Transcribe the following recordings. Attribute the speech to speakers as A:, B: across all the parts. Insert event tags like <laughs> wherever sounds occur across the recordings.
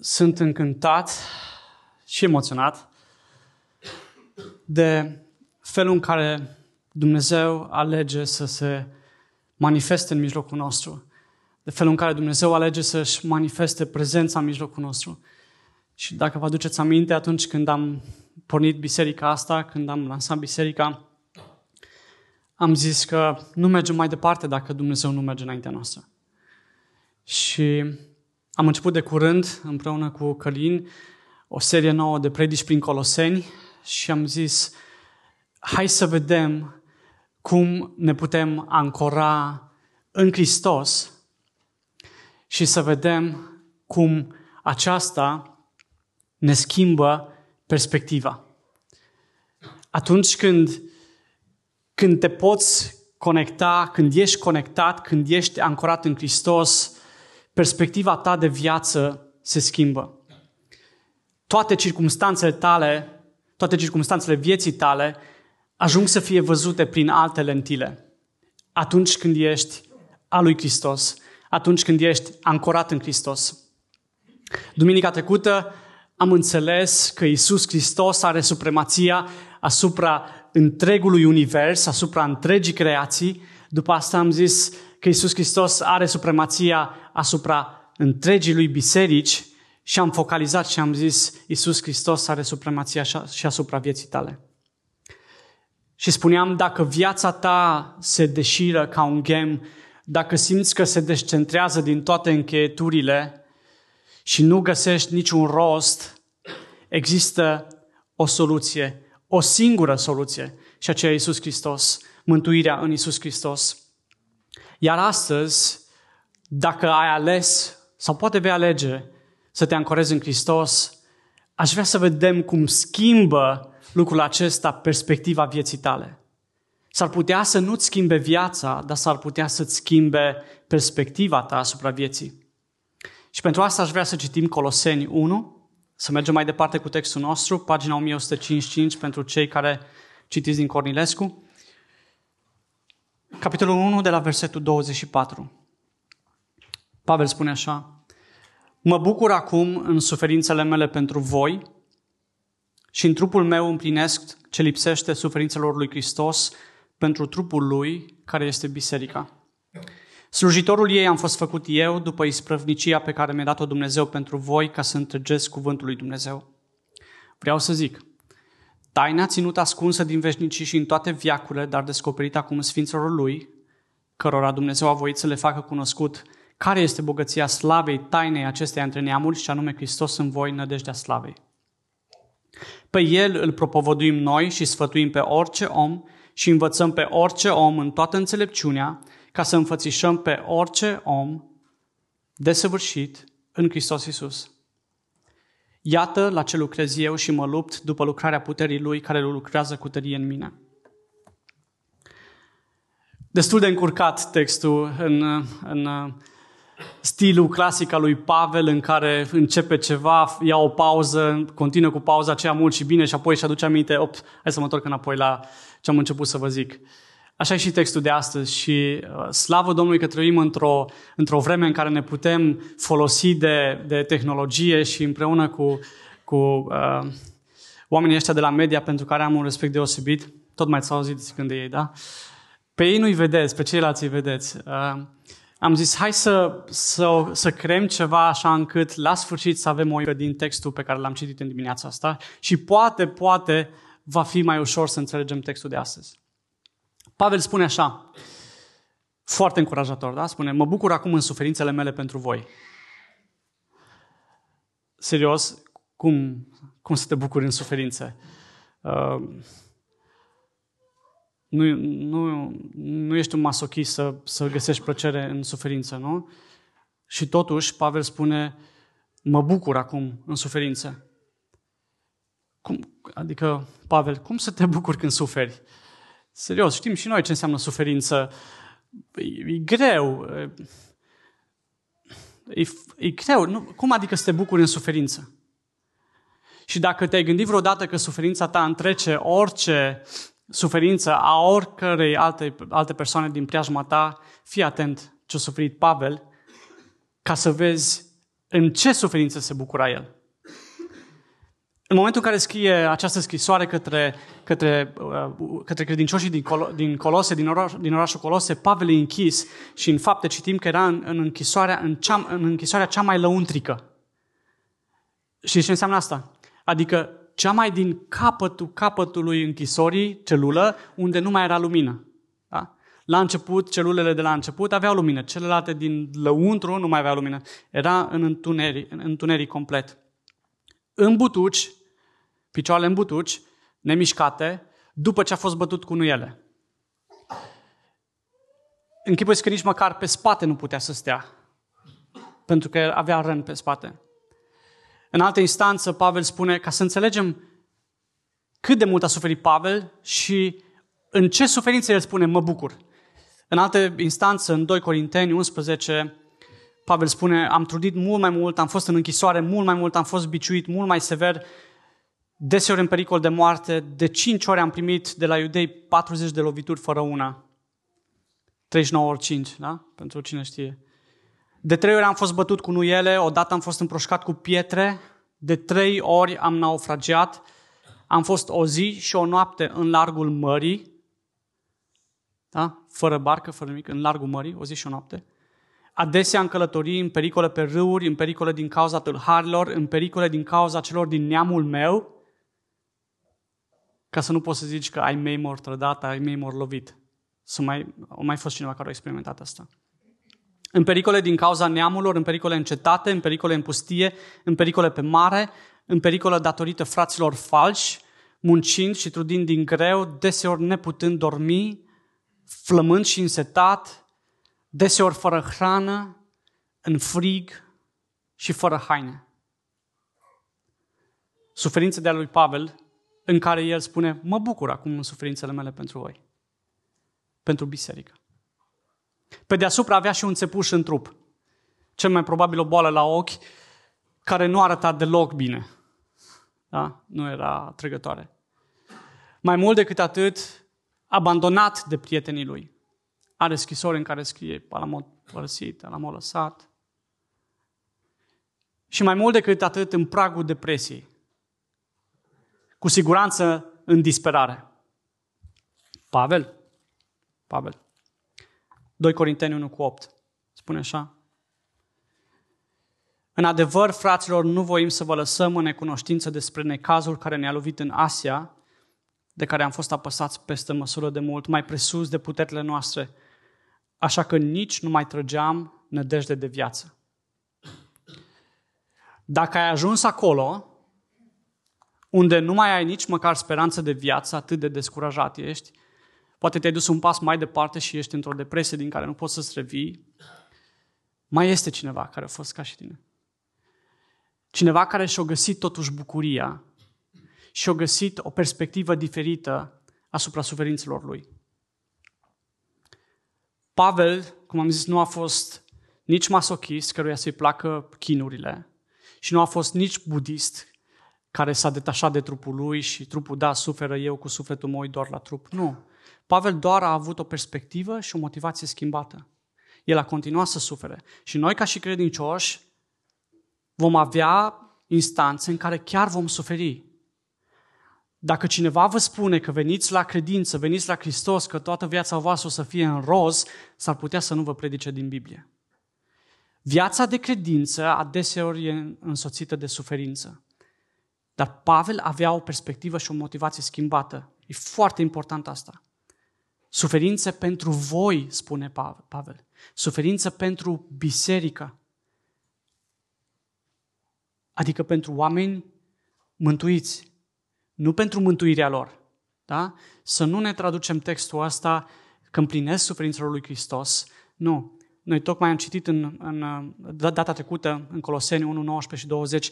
A: sunt încântat și emoționat de felul în care Dumnezeu alege să se manifeste în mijlocul nostru, de felul în care Dumnezeu alege să-și manifeste prezența în mijlocul nostru. Și dacă vă aduceți aminte, atunci când am pornit biserica asta, când am lansat biserica, am zis că nu mergem mai departe dacă Dumnezeu nu merge înaintea noastră. Și am început de curând, împreună cu Călin, o serie nouă de predici prin Coloseni și am zis, hai să vedem cum ne putem ancora în Hristos și să vedem cum aceasta ne schimbă perspectiva. Atunci când, când te poți conecta, când ești conectat, când ești ancorat în Hristos, perspectiva ta de viață se schimbă. Toate circumstanțele tale, toate circumstanțele vieții tale ajung să fie văzute prin alte lentile. Atunci când ești a lui Hristos, atunci când ești ancorat în Hristos. Duminica trecută am înțeles că Isus Hristos are supremația asupra întregului univers, asupra întregii creații. După asta am zis că Isus Hristos are supremația asupra întregii lui biserici și am focalizat și am zis Isus Hristos are supremația și asupra vieții tale. Și spuneam, dacă viața ta se deșiră ca un gem, dacă simți că se descentrează din toate încheieturile și nu găsești niciun rost, există o soluție, o singură soluție, și aceea Iisus Hristos, mântuirea în Iisus Hristos. Iar astăzi, dacă ai ales, sau poate vei alege, să te ancorezi în Hristos, aș vrea să vedem cum schimbă lucrul acesta perspectiva vieții tale. S-ar putea să nu-ți schimbe viața, dar s-ar putea să-ți schimbe perspectiva ta asupra vieții. Și pentru asta aș vrea să citim Coloseni 1, să mergem mai departe cu textul nostru, pagina 1155 pentru cei care citiți din Cornilescu. Capitolul 1 de la versetul 24. Pavel spune așa, Mă bucur acum în suferințele mele pentru voi și în trupul meu împlinesc ce lipsește suferințelor lui Hristos pentru trupul lui, care este biserica. Slujitorul ei am fost făcut eu după isprăvnicia pe care mi-a dat-o Dumnezeu pentru voi ca să întregesc cuvântul lui Dumnezeu. Vreau să zic, taina ținută ascunsă din veșnicii și în toate viacurile, dar descoperită acum Sfinților lui, cărora Dumnezeu a voit să le facă cunoscut care este bogăția slavei tainei acestei între neamuri și anume Hristos în voi, nădejdea slavei. Pe El îl propovăduim noi și sfătuim pe orice om și învățăm pe orice om în toată înțelepciunea ca să înfățișăm pe orice om desăvârșit în Hristos Iisus. Iată la ce lucrez eu și mă lupt după lucrarea puterii Lui care lucrează cu tărie în mine. Destul de încurcat textul în, în stilul clasic al lui Pavel în care începe ceva, ia o pauză, continuă cu pauza aceea mult și bine și apoi își aduce aminte, op, hai să mă întorc înapoi la ce am început să vă zic. Așa e și textul de astăzi și uh, slavă Domnului că trăim într-o, într-o vreme în care ne putem folosi de, de tehnologie și împreună cu, cu uh, oamenii ăștia de la media pentru care am un respect deosebit, tot mai ați auzit când de ei, da? Pe ei nu-i vedeți, pe ceilalți îi vedeți. Uh, am zis, hai să, să, să creăm ceva așa încât la sfârșit să avem o din textul pe care l-am citit în dimineața asta și poate, poate va fi mai ușor să înțelegem textul de astăzi. Pavel spune așa, foarte încurajator, da? Spune, mă bucur acum în suferințele mele pentru voi. Serios, cum, cum să te bucuri în suferințe? Uh, nu, nu, nu ești un masochist să, să găsești plăcere în suferință, nu? Și totuși, Pavel spune, mă bucur acum în suferință. Cum, adică, Pavel, cum să te bucuri când suferi? Serios, știm și noi ce înseamnă suferință. E, e greu. E, e greu. Nu, cum adică să te bucuri în suferință? Și dacă te-ai gândit vreodată că suferința ta întrece orice suferință a oricărei alte, alte persoane din preajma ta, fii atent ce a suferit Pavel, ca să vezi În ce suferință se bucura el? În momentul în care scrie această scrisoare către, către, uh, către credincioșii din, Colo, din Colose, din, oraș, din orașul Colose, Pavel e închis și în fapte citim că era în, în, închisoarea, în, cea, în închisoarea cea mai lăuntrică. Și ce înseamnă asta? Adică cea mai din capătul capătului închisorii, celulă, unde nu mai era lumină. Da? La început, celulele de la început aveau lumină, celelalte din lăuntru nu mai aveau lumină. Era în întuneric, în întuneric complet. În butuci, picioarele în butuci, nemișcate, după ce a fost bătut cu nuiele. Închipui că nici măcar pe spate nu putea să stea, pentru că avea răni pe spate. În altă instanță, Pavel spune, ca să înțelegem cât de mult a suferit Pavel și în ce suferință el spune, mă bucur. În altă instanță, în 2 Corinteni 11, Pavel spune, am trudit mult mai mult, am fost în închisoare mult mai mult, am fost biciuit mult mai sever, deseori în pericol de moarte, de 5 ori am primit de la iudei 40 de lovituri fără una. 39 ori 5, da? Pentru cine știe. De trei ori am fost bătut cu nuiele, odată am fost împroșcat cu pietre, de trei ori am naufragiat, am fost o zi și o noapte în largul mării, da? fără barcă, fără nimic, în largul mării, o zi și o noapte. Adesea în călătorii, în pericole pe râuri, în pericole din cauza tâlharilor, în pericole din cauza celor din neamul meu, ca să nu poți să zici că ai mei mor trădat, ai mei mor lovit. Să mai, au mai fost cineva care a experimentat asta în pericole din cauza neamurilor, în pericole în cetate, în pericole în pustie, în pericole pe mare, în pericole datorită fraților falși, muncind și trudind din greu, deseori neputând dormi, flămând și însetat, deseori fără hrană, în frig și fără haine. Suferința de-a lui Pavel, în care el spune, mă bucur acum în suferințele mele pentru voi, pentru biserică. Pe deasupra avea și un țepuș în trup. Cel mai probabil o boală la ochi, care nu arăta deloc bine. Da? Nu era trăgătoare. Mai mult decât atât, abandonat de prietenii lui. Are scrisori în care scrie, l-am părăsit, l-am lăsat. Și mai mult decât atât, în pragul depresiei. Cu siguranță în disperare. Pavel? Pavel. 2 Corinteni 1 cu 8. Spune așa. În adevăr, fraților, nu voim să vă lăsăm în necunoștință despre necazul care ne-a lovit în Asia, de care am fost apăsați peste măsură de mult, mai presus de puterile noastre, așa că nici nu mai trăgeam nădejde de viață. Dacă ai ajuns acolo, unde nu mai ai nici măcar speranță de viață, atât de descurajat ești, Poate te-ai dus un pas mai departe și ești într-o depresie din care nu poți să-ți revii. Mai este cineva care a fost ca și tine. Cineva care și-a găsit totuși bucuria și a găsit o perspectivă diferită asupra suferințelor lui. Pavel, cum am zis, nu a fost nici masochist, căruia să-i placă chinurile, și nu a fost nici budist, care s-a detașat de trupul lui și trupul, da, suferă eu cu sufletul meu doar la trup. Nu. Pavel doar a avut o perspectivă și o motivație schimbată. El a continuat să sufere. Și noi, ca și credincioși, vom avea instanțe în care chiar vom suferi. Dacă cineva vă spune că veniți la credință, veniți la Hristos, că toată viața voastră o să fie în roz, s-ar putea să nu vă predice din Biblie. Viața de credință adeseori e însoțită de suferință. Dar Pavel avea o perspectivă și o motivație schimbată. E foarte important asta. Suferință pentru voi, spune Pavel. Suferință pentru biserică. Adică pentru oameni mântuiți, nu pentru mântuirea lor. Da? Să nu ne traducem textul ăsta că împlinesc suferințele lui Hristos. Nu. Noi tocmai am citit în, în data trecută, în Coloseni 1, 19 și 20,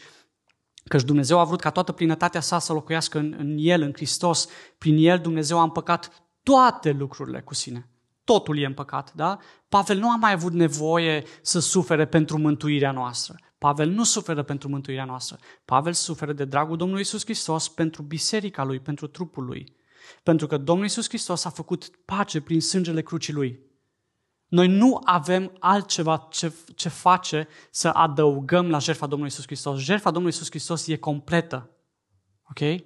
A: că Dumnezeu a vrut ca toată plinătatea sa să locuiască în, în El, în Hristos. Prin El Dumnezeu a împăcat toate lucrurile cu sine. Totul e în păcat, da? Pavel nu a mai avut nevoie să sufere pentru mântuirea noastră. Pavel nu suferă pentru mântuirea noastră. Pavel suferă de dragul Domnului Isus Hristos pentru biserica lui, pentru trupul lui. Pentru că Domnul Isus Hristos a făcut pace prin sângele crucii lui. Noi nu avem altceva ce, ce face să adăugăm la jertfa Domnului Isus Hristos. Jertfa Domnului Isus Hristos e completă. Ok?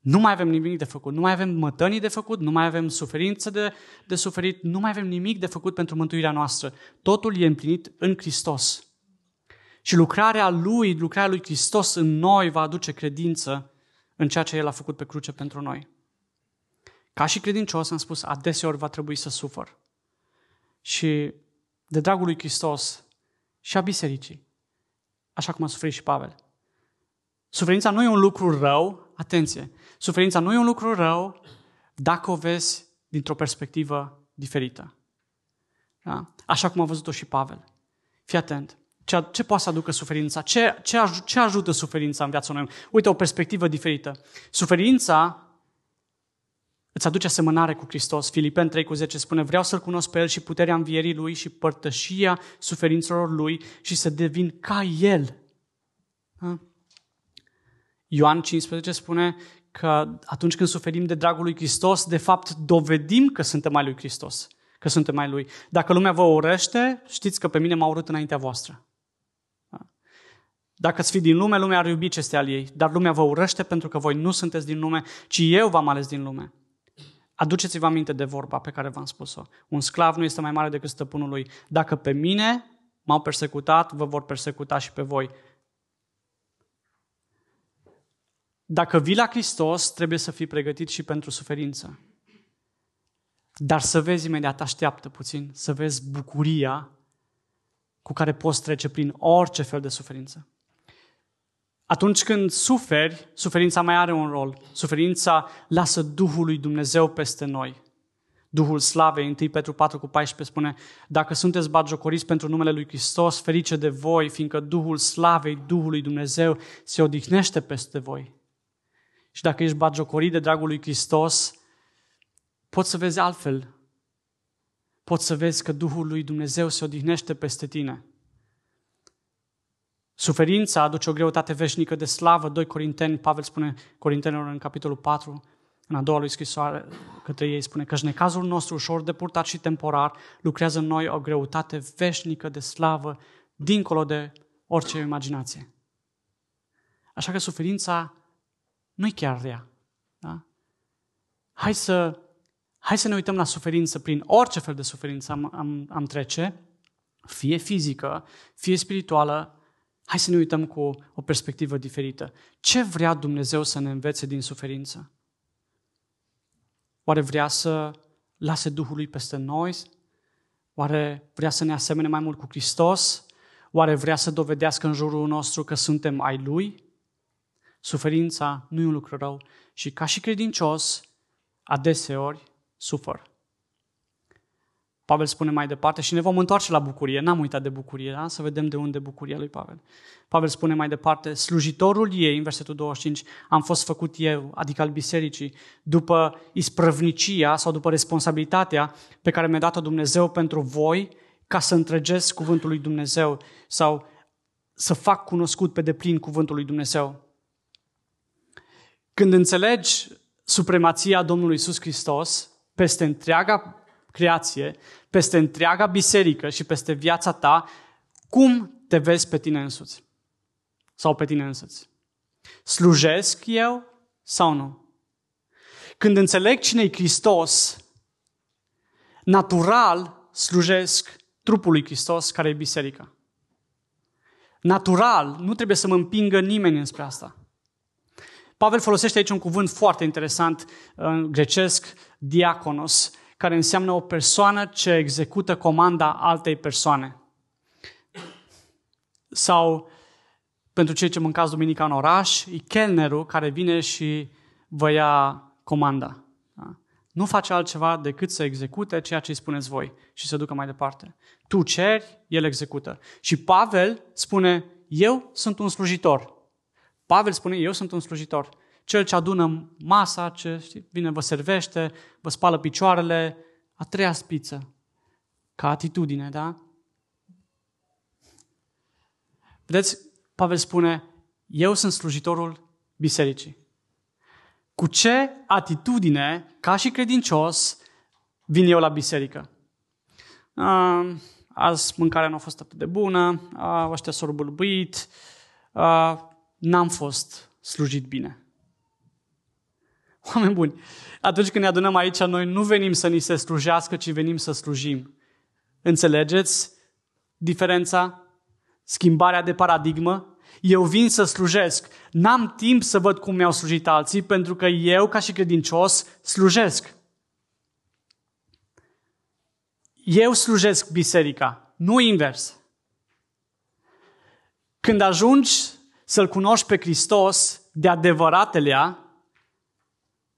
A: Nu mai avem nimic de făcut, nu mai avem mătănii de făcut, nu mai avem suferință de, de suferit, nu mai avem nimic de făcut pentru mântuirea noastră. Totul e împlinit în Hristos. Și lucrarea Lui, lucrarea Lui Hristos în noi va aduce credință în ceea ce El a făcut pe cruce pentru noi. Ca și credincios, am spus, adeseori va trebui să sufăr. Și de dragul lui Hristos și a bisericii, așa cum a suferit și Pavel. Suferința nu e un lucru rău, atenție, suferința nu e un lucru rău dacă o vezi dintr-o perspectivă diferită. Da? Așa cum a văzut-o și Pavel. Fii atent. Ce, ce poate să aducă suferința? Ce, ce, aj- ce ajută suferința în viața noi? Uite, o perspectivă diferită. Suferința îți aduce asemănare cu Hristos. Filipen 3 cu 10 spune, vreau să-L cunosc pe El și puterea învierii Lui și părtășia suferințelor Lui și să devin ca El. Da? Ioan 15 spune că atunci când suferim de dragul lui Hristos, de fapt dovedim că suntem mai lui Hristos, că suntem mai lui. Dacă lumea vă urăște, știți că pe mine m-a urât înaintea voastră. Da? Dacă ați fi din lume, lumea ar iubi ce este al ei, dar lumea vă urăște pentru că voi nu sunteți din lume, ci eu v-am ales din lume. Aduceți-vă aminte de vorba pe care v-am spus-o. Un sclav nu este mai mare decât stăpânul lui. Dacă pe mine m-au persecutat, vă vor persecuta și pe voi. Dacă vii la Hristos, trebuie să fii pregătit și pentru suferință. Dar să vezi imediat, așteaptă puțin, să vezi bucuria cu care poți trece prin orice fel de suferință. Atunci când suferi, suferința mai are un rol. Suferința lasă Duhul lui Dumnezeu peste noi. Duhul slavei, 1 Petru 4 cu 14 spune, dacă sunteți batjocoriți pentru numele lui Hristos, ferice de voi, fiindcă Duhul slavei, Duhul lui Dumnezeu se odihnește peste voi. Și dacă ești batjocorit de dragul lui Hristos, poți să vezi altfel. Poți să vezi că Duhul lui Dumnezeu se odihnește peste tine. Suferința aduce o greutate veșnică de slavă. 2 Corinteni, Pavel spune Corintenilor în capitolul 4, în a doua lui scrisoare către ei, spune că necazul nostru ușor de purtat și temporar lucrează în noi o greutate veșnică de slavă, dincolo de orice imaginație. Așa că suferința nu-i chiar rea. Da? Hai, să, hai să ne uităm la suferință prin orice fel de suferință am, am, am trece, fie fizică, fie spirituală, hai să ne uităm cu o perspectivă diferită. Ce vrea Dumnezeu să ne învețe din suferință? Oare vrea să lase Duhul lui peste noi? Oare vrea să ne asemene mai mult cu Hristos? Oare vrea să dovedească în jurul nostru că suntem ai Lui? Suferința nu e un lucru rău și ca și credincios, adeseori sufăr. Pavel spune mai departe și ne vom întoarce la bucurie. N-am uitat de bucurie, da? să vedem de unde bucuria lui Pavel. Pavel spune mai departe, slujitorul ei, în versetul 25, am fost făcut eu, adică al bisericii, după isprăvnicia sau după responsabilitatea pe care mi-a dat-o Dumnezeu pentru voi, ca să întregesc cuvântul lui Dumnezeu sau să fac cunoscut pe deplin cuvântul lui Dumnezeu. Când înțelegi supremația Domnului Isus Hristos peste întreaga creație, peste întreaga biserică și peste viața ta, cum te vezi pe tine însuți? Sau pe tine însuți? Slujesc eu sau nu? Când înțeleg cine e Hristos, natural slujesc trupul lui Hristos, care e biserica. Natural, nu trebuie să mă împingă nimeni înspre asta. Pavel folosește aici un cuvânt foarte interesant în grecesc, diaconos, care înseamnă o persoană ce execută comanda altei persoane. Sau, pentru cei ce mâncați duminica în oraș, e chelnerul care vine și vă ia comanda. Da? Nu face altceva decât să execute ceea ce îi spuneți voi și să ducă mai departe. Tu ceri, el execută. Și Pavel spune, eu sunt un slujitor. Pavel spune, eu sunt un slujitor. Cel ce adună masa, ce știi, vine, vă servește, vă spală picioarele, a treia spiță, ca atitudine, da? Vedeți, Pavel spune, eu sunt slujitorul bisericii. Cu ce atitudine, ca și credincios, vin eu la biserică? uh, azi mâncarea nu a fost atât de bună, uh, ăștia s-au bâlbâit, uh, n-am fost slujit bine. Oameni buni, atunci când ne adunăm aici, noi nu venim să ni se slujească, ci venim să slujim. Înțelegeți diferența? Schimbarea de paradigmă? Eu vin să slujesc. N-am timp să văd cum mi-au slujit alții, pentru că eu, ca și credincios, slujesc. Eu slujesc biserica, nu invers. Când ajungi să-L cunoști pe Hristos de adevăratelea,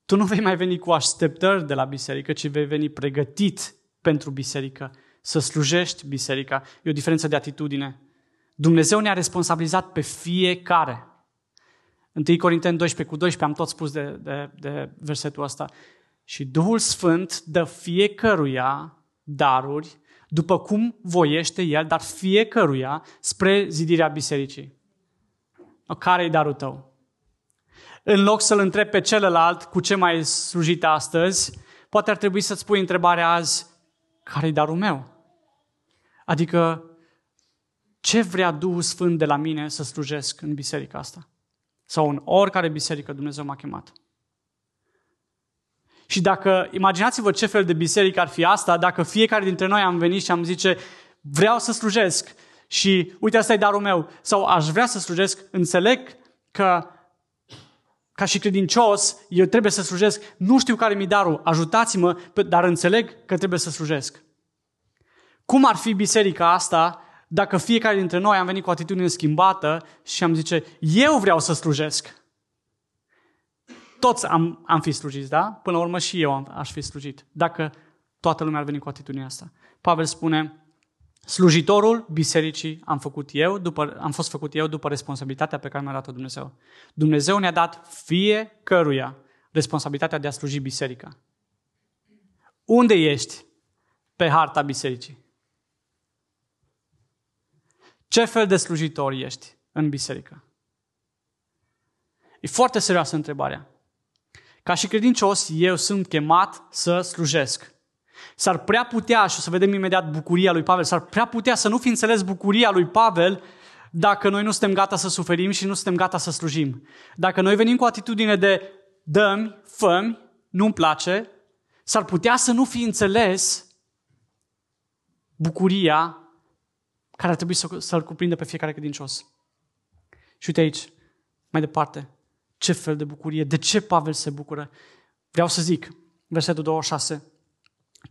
A: tu nu vei mai veni cu așteptări de la biserică, ci vei veni pregătit pentru biserică, să slujești biserica. E o diferență de atitudine. Dumnezeu ne-a responsabilizat pe fiecare. 1 Corinteni 12 cu 12, am tot spus de, de, de versetul ăsta. Și Duhul Sfânt dă fiecăruia daruri după cum voiește El, dar fiecăruia spre zidirea bisericii. Care e darul tău? În loc să-l întrebi pe celălalt cu ce mai slujit astăzi, poate ar trebui să-ți pui întrebarea azi, care e darul meu? Adică, ce vrea Duhul Sfânt de la mine să slujesc în biserica asta? Sau în oricare biserică Dumnezeu m-a chemat. Și dacă, imaginați-vă ce fel de biserică ar fi asta, dacă fiecare dintre noi am venit și am zice, vreau să slujesc și uite, asta e darul meu, sau aș vrea să slujesc, înțeleg că ca și credincios, eu trebuie să slujesc, nu știu care mi darul, ajutați-mă, dar înțeleg că trebuie să slujesc. Cum ar fi biserica asta dacă fiecare dintre noi am venit cu o atitudine schimbată și am zice, eu vreau să slujesc? Toți am, am fi slujiți, da? Până la urmă și eu am, aș fi slujit, dacă toată lumea ar veni cu atitudinea asta. Pavel spune, Slujitorul bisericii am, făcut eu, după, am fost făcut eu după responsabilitatea pe care mi-a dat-o Dumnezeu. Dumnezeu ne-a dat fiecăruia responsabilitatea de a sluji biserica. Unde ești pe harta bisericii? Ce fel de slujitor ești în biserică? E foarte serioasă întrebarea. Ca și credincios, eu sunt chemat să slujesc. S-ar prea putea, și o să vedem imediat bucuria lui Pavel, s-ar prea putea să nu fi înțeles bucuria lui Pavel dacă noi nu suntem gata să suferim și nu suntem gata să slujim. Dacă noi venim cu atitudine de dăm, făm, nu-mi place, s-ar putea să nu fi înțeles bucuria care ar trebui să, să-l cuprindă pe fiecare credincios. Și uite aici, mai departe, ce fel de bucurie, de ce Pavel se bucură? Vreau să zic, versetul 26,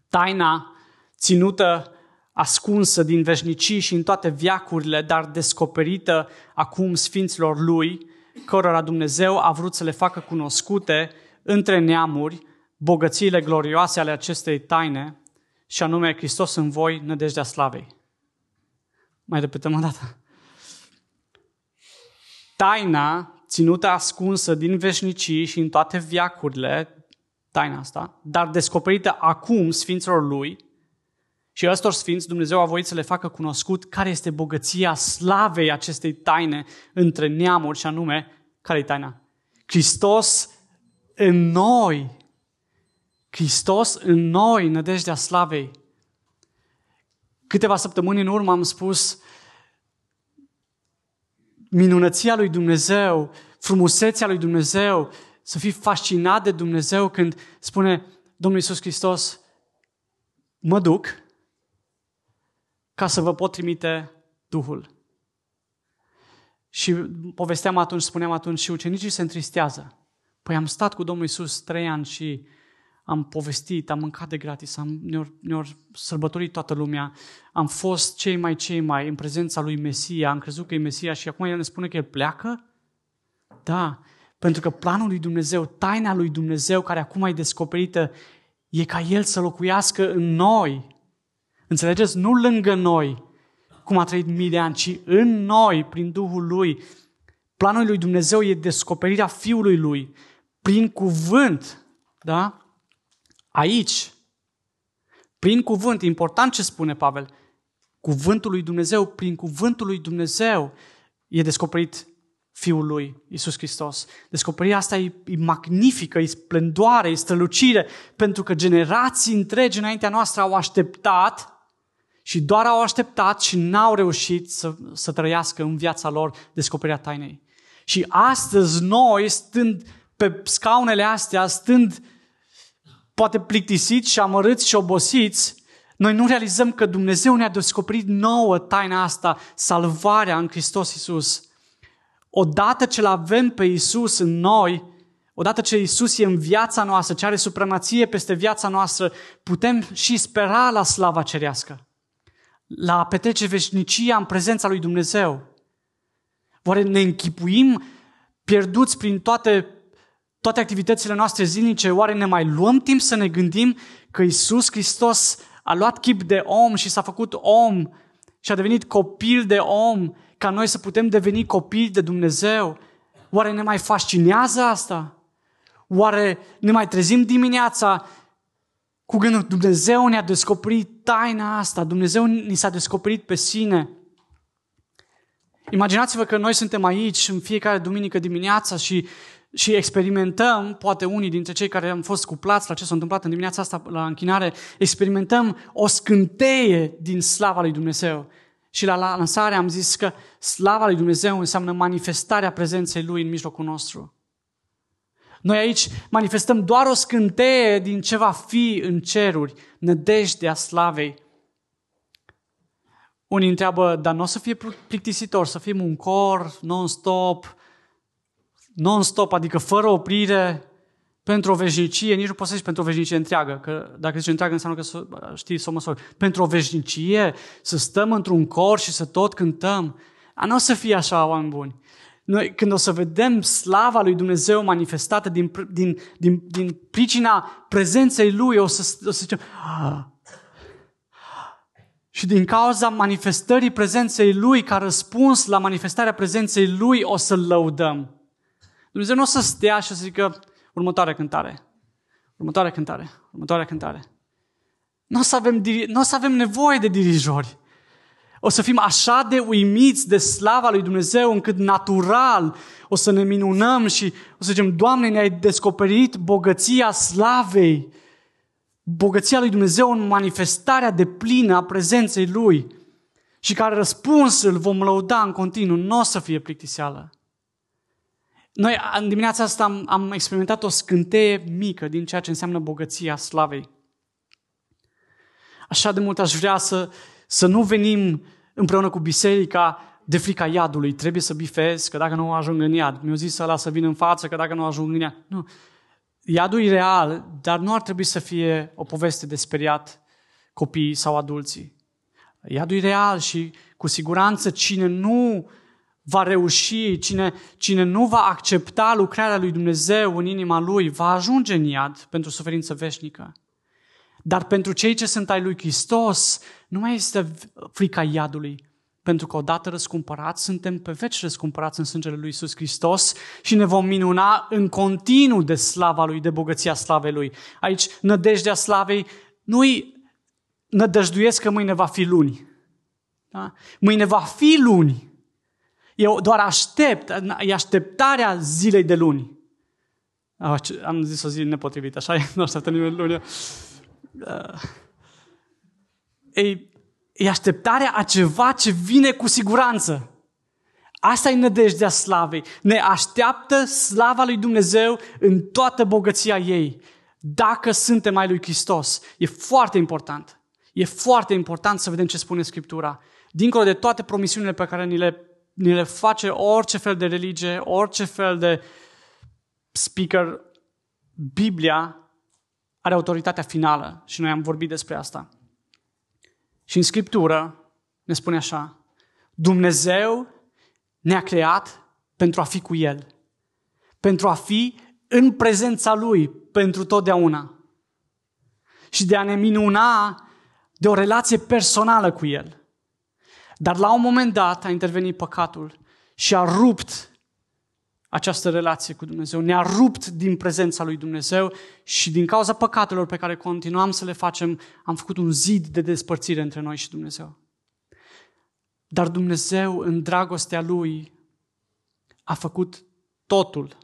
A: taina ținută ascunsă din veșnicii și în toate viacurile, dar descoperită acum sfinților lui, cărora Dumnezeu a vrut să le facă cunoscute între neamuri bogățiile glorioase ale acestei taine, și anume Hristos în voi, nădejdea slavei. Mai repetăm o dată. Taina ținută ascunsă din veșnicii și în toate viacurile, taina asta, dar descoperită acum Sfinților Lui și ăstor Sfinți Dumnezeu a voit să le facă cunoscut care este bogăția slavei acestei taine între neamuri și anume, care e taina? Hristos în noi. Hristos în noi, nădejdea slavei. Câteva săptămâni în urmă am spus minunăția lui Dumnezeu, frumusețea lui Dumnezeu, să fii fascinat de Dumnezeu când spune Domnul Iisus Hristos, mă duc ca să vă pot trimite Duhul. Și povesteam atunci, spuneam atunci și ucenicii se întristează. Păi am stat cu Domnul Iisus trei ani și am povestit, am mâncat de gratis, am, ne-or, ne sărbătorit toată lumea, am fost cei mai cei mai în prezența lui Mesia, am crezut că e Mesia și acum El ne spune că El pleacă? Da, pentru că planul lui Dumnezeu, taina lui Dumnezeu care acum e descoperită, e ca El să locuiască în noi. Înțelegeți? Nu lângă noi, cum a trăit mii de ani, ci în noi, prin Duhul Lui. Planul lui Dumnezeu e descoperirea Fiului Lui, prin cuvânt. Da? Aici, prin cuvânt, important ce spune Pavel, cuvântul lui Dumnezeu, prin cuvântul lui Dumnezeu e descoperit Fiul lui, Isus Hristos. Descoperirea asta e, e magnifică, e splendoare, e strălucire, pentru că generații întregi înaintea noastră au așteptat și doar au așteptat și n-au reușit să, să trăiască în viața lor descoperirea tainei. Și astăzi noi, stând pe scaunele astea, stând poate plictisiți și amărâți și obosiți, noi nu realizăm că Dumnezeu ne-a descoperit nouă taina asta, salvarea în Hristos Iisus. Odată ce l avem pe Iisus în noi, odată ce Iisus e în viața noastră, ce are supremație peste viața noastră, putem și spera la slava cerească, la a petrece veșnicia în prezența lui Dumnezeu. Oare ne închipuim pierduți prin toate, toate activitățile noastre zilnice? Oare ne mai luăm timp să ne gândim că Iisus Hristos a luat chip de om și s-a făcut om și a devenit copil de om ca noi să putem deveni copii de Dumnezeu? Oare ne mai fascinează asta? Oare ne mai trezim dimineața cu gândul Dumnezeu ne-a descoperit taina asta, Dumnezeu ni s-a descoperit pe sine. Imaginați-vă că noi suntem aici în fiecare duminică dimineața și, și experimentăm, poate unii dintre cei care am fost cuplați la ce s-a întâmplat în dimineața asta la închinare, experimentăm o scânteie din slava lui Dumnezeu. Și la lansare am zis că slava lui Dumnezeu înseamnă manifestarea prezenței Lui în mijlocul nostru. Noi aici manifestăm doar o scânteie din ce va fi în ceruri, nădejdea slavei. Unii întreabă, dar nu o să fie plictisitor, să fim un cor non-stop, non-stop, adică fără oprire, pentru o veșnicie, nici nu poți să zici pentru o veșnicie întreagă, că dacă zici întreagă înseamnă că știi să o măsori. Pentru o veșnicie, să stăm într-un cor și să tot cântăm. A nu o să fie așa, oameni buni. Noi, când o să vedem slava lui Dumnezeu manifestată din, din, din, din pricina prezenței Lui, o să, o să zicem, ah. și din cauza manifestării prezenței Lui, ca răspuns la manifestarea prezenței Lui, o să-L lăudăm. Dumnezeu nu o să stea și să zică, următoarea cântare, următoarea cântare, următoarea cântare. Nu o să avem, nu o să avem nevoie de dirijori. O să fim așa de uimiți de slava lui Dumnezeu încât natural o să ne minunăm și o să zicem, Doamne, ne-ai descoperit bogăția slavei, bogăția lui Dumnezeu în manifestarea de plină a prezenței Lui și care răspuns îl vom lăuda în continuu, nu o să fie plictiseală. Noi în dimineața asta am, am experimentat o scânteie mică din ceea ce înseamnă bogăția slavei. Așa de mult aș vrea să, să nu venim împreună cu biserica de frica iadului. Trebuie să bifez, că dacă nu ajung în iad. Mi-au zis să să vin în față, că dacă nu ajung în iad. Nu. Iadul e real, dar nu ar trebui să fie o poveste de speriat copiii sau adulții. Iadul e real și cu siguranță cine nu va reuși, cine, cine nu va accepta lucrarea lui Dumnezeu în inima lui, va ajunge în iad pentru suferință veșnică. Dar pentru cei ce sunt ai lui Hristos, nu mai este frica iadului, pentru că odată răscumpărați, suntem pe veci răscumpărați în sângele lui Iisus Hristos și ne vom minuna în continuu de slava lui, de bogăția slavei lui. Aici, nădejdea slavei nu-i nădăjduiesc că mâine va fi luni. Da? Mâine va fi luni. Eu doar aștept, e așteptarea zilei de luni. Am zis o zi nepotrivită, așa <laughs> e? Nu așteaptă nimeni luni. Uh, e, e așteptarea a ceva ce vine cu siguranță. Asta e nădejdea slavei. Ne așteaptă slava lui Dumnezeu în toată bogăția ei. Dacă suntem ai lui Hristos. E foarte important. E foarte important să vedem ce spune Scriptura. Dincolo de toate promisiunile pe care ni le, ni le face orice fel de religie, orice fel de speaker, Biblia are autoritatea finală și noi am vorbit despre asta. Și în Scriptură ne spune așa, Dumnezeu ne-a creat pentru a fi cu El, pentru a fi în prezența Lui pentru totdeauna și de a ne minuna de o relație personală cu El. Dar la un moment dat a intervenit păcatul și a rupt această relație cu Dumnezeu. Ne-a rupt din prezența lui Dumnezeu și din cauza păcatelor pe care continuam să le facem, am făcut un zid de despărțire între noi și Dumnezeu. Dar Dumnezeu, în dragostea Lui, a făcut totul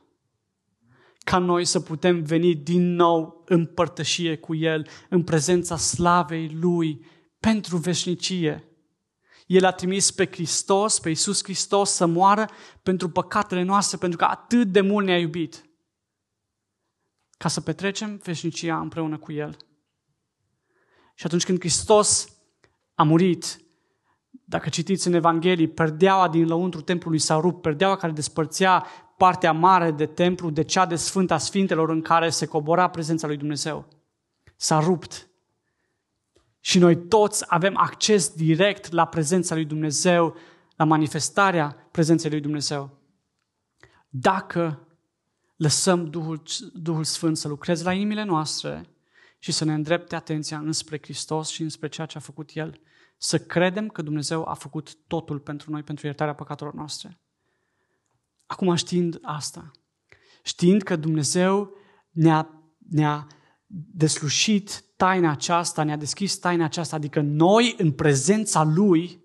A: ca noi să putem veni din nou în părtășie cu El, în prezența slavei Lui, pentru veșnicie. El a trimis pe Hristos, pe Iisus Hristos să moară pentru păcatele noastre, pentru că atât de mult ne-a iubit. Ca să petrecem veșnicia împreună cu El. Și atunci când Hristos a murit, dacă citiți în Evanghelii, perdeaua din lăuntru templului s-a rupt, perdeaua care despărțea partea mare de templu de cea de Sfânta Sfintelor în care se cobora prezența lui Dumnezeu. S-a rupt. Și noi toți avem acces direct la prezența lui Dumnezeu, la manifestarea prezenței lui Dumnezeu. Dacă lăsăm Duhul, Duhul Sfânt să lucreze la inimile noastre și să ne îndrepte atenția înspre Hristos și înspre ceea ce a făcut El, să credem că Dumnezeu a făcut totul pentru noi, pentru iertarea păcatelor noastre. Acum știind asta, știind că Dumnezeu ne-a, ne-a deslușit taina aceasta, ne-a deschis taina aceasta, adică noi în prezența Lui,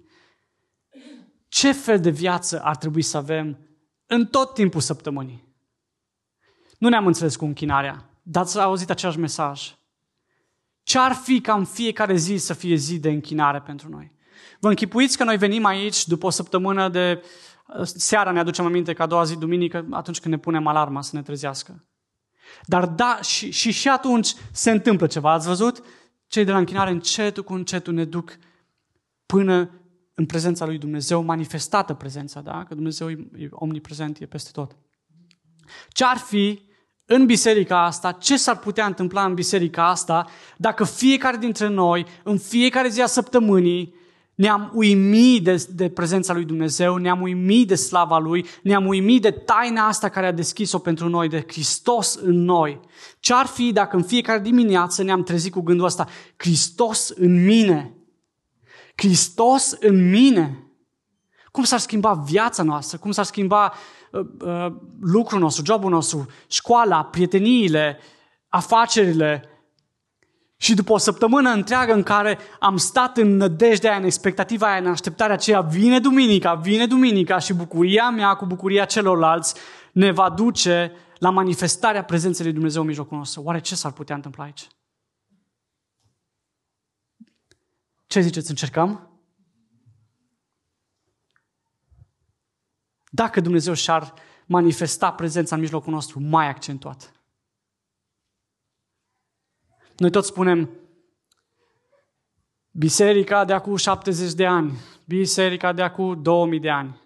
A: ce fel de viață ar trebui să avem în tot timpul săptămânii? Nu ne-am înțeles cu închinarea, dar ați auzit același mesaj. Ce ar fi ca în fiecare zi să fie zi de închinare pentru noi? Vă închipuiți că noi venim aici după o săptămână de seara ne aducem aminte că a doua zi, duminică, atunci când ne punem alarma să ne trezească. Dar da, și, și, și atunci se întâmplă ceva. Ați văzut? Cei de la închinare încetul cu încetul ne duc până în prezența lui Dumnezeu, manifestată prezența, da? Că Dumnezeu e omniprezent, e peste tot. Ce ar fi în biserica asta, ce s-ar putea întâmpla în biserica asta dacă fiecare dintre noi, în fiecare zi a săptămânii, ne-am uimit de, de prezența lui Dumnezeu, ne-am uimit de slava lui, ne-am uimit de taina asta care a deschis-o pentru noi, de Hristos în noi. Ce-ar fi dacă în fiecare dimineață ne-am trezit cu gândul ăsta, Hristos în mine, Hristos în mine? Cum s-ar schimba viața noastră? Cum s-ar schimba uh, uh, lucrul nostru, jobul nostru, școala, prieteniile, afacerile, și după o săptămână întreagă în care am stat în nădejdea aia, în expectativa aia, în așteptarea aceea, vine duminica, vine duminica și bucuria mea cu bucuria celorlalți ne va duce la manifestarea prezenței lui Dumnezeu în mijlocul nostru. Oare ce s-ar putea întâmpla aici? Ce ziceți, încercăm? Dacă Dumnezeu și-ar manifesta prezența în mijlocul nostru mai accentuat. Noi tot spunem biserica de acum 70 de ani, biserica de acum 2000 de ani.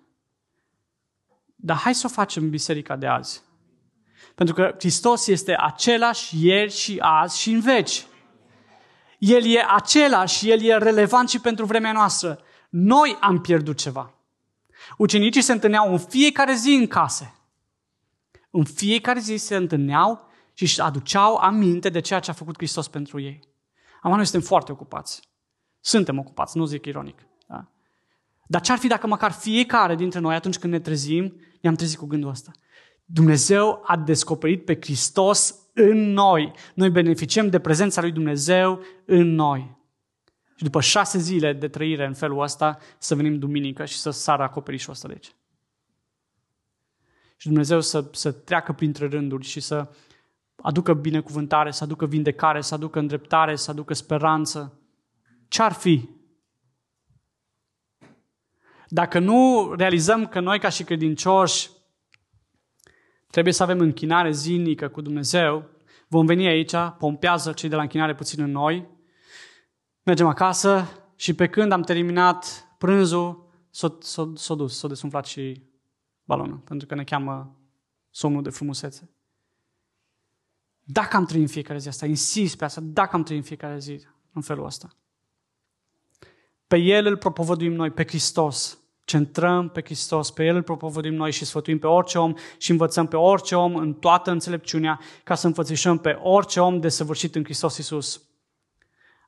A: Dar hai să o facem biserica de azi. Pentru că Hristos este același ieri și azi și în veci. El e același și El e relevant și pentru vremea noastră. Noi am pierdut ceva. Ucenicii se întâlneau în fiecare zi în case. În fiecare zi se întâlneau și își aduceau aminte de ceea ce a făcut Hristos pentru ei. Acum noi suntem foarte ocupați. Suntem ocupați, nu zic ironic. Da? Dar ce ar fi dacă măcar fiecare dintre noi, atunci când ne trezim, ne-am trezit cu gândul ăsta? Dumnezeu a descoperit pe Hristos în noi. Noi beneficiem de prezența lui Dumnezeu în noi. Și după șase zile de trăire în felul ăsta, să venim duminică și să sară acoperișul ăsta de aici. Și Dumnezeu să, să treacă printre rânduri și să aducă binecuvântare, să aducă vindecare, să aducă îndreptare, să aducă speranță. Ce-ar fi? Dacă nu realizăm că noi ca și credincioși trebuie să avem închinare zilnică cu Dumnezeu, vom veni aici, pompează cei de la închinare puțin în noi, mergem acasă și pe când am terminat prânzul, s-a, s-a, s-a dus, s-a desumflat și balonul, pentru că ne cheamă somnul de frumusețe. Dacă am trăit în fiecare zi asta, insist pe asta, dacă am trăit în fiecare zi în felul ăsta. Pe El îl propovăduim noi, pe Hristos. Centrăm pe Hristos, pe El îl propovăduim noi și sfătuim pe orice om și învățăm pe orice om în toată înțelepciunea ca să înfățișăm pe orice om desăvârșit în Hristos Iisus.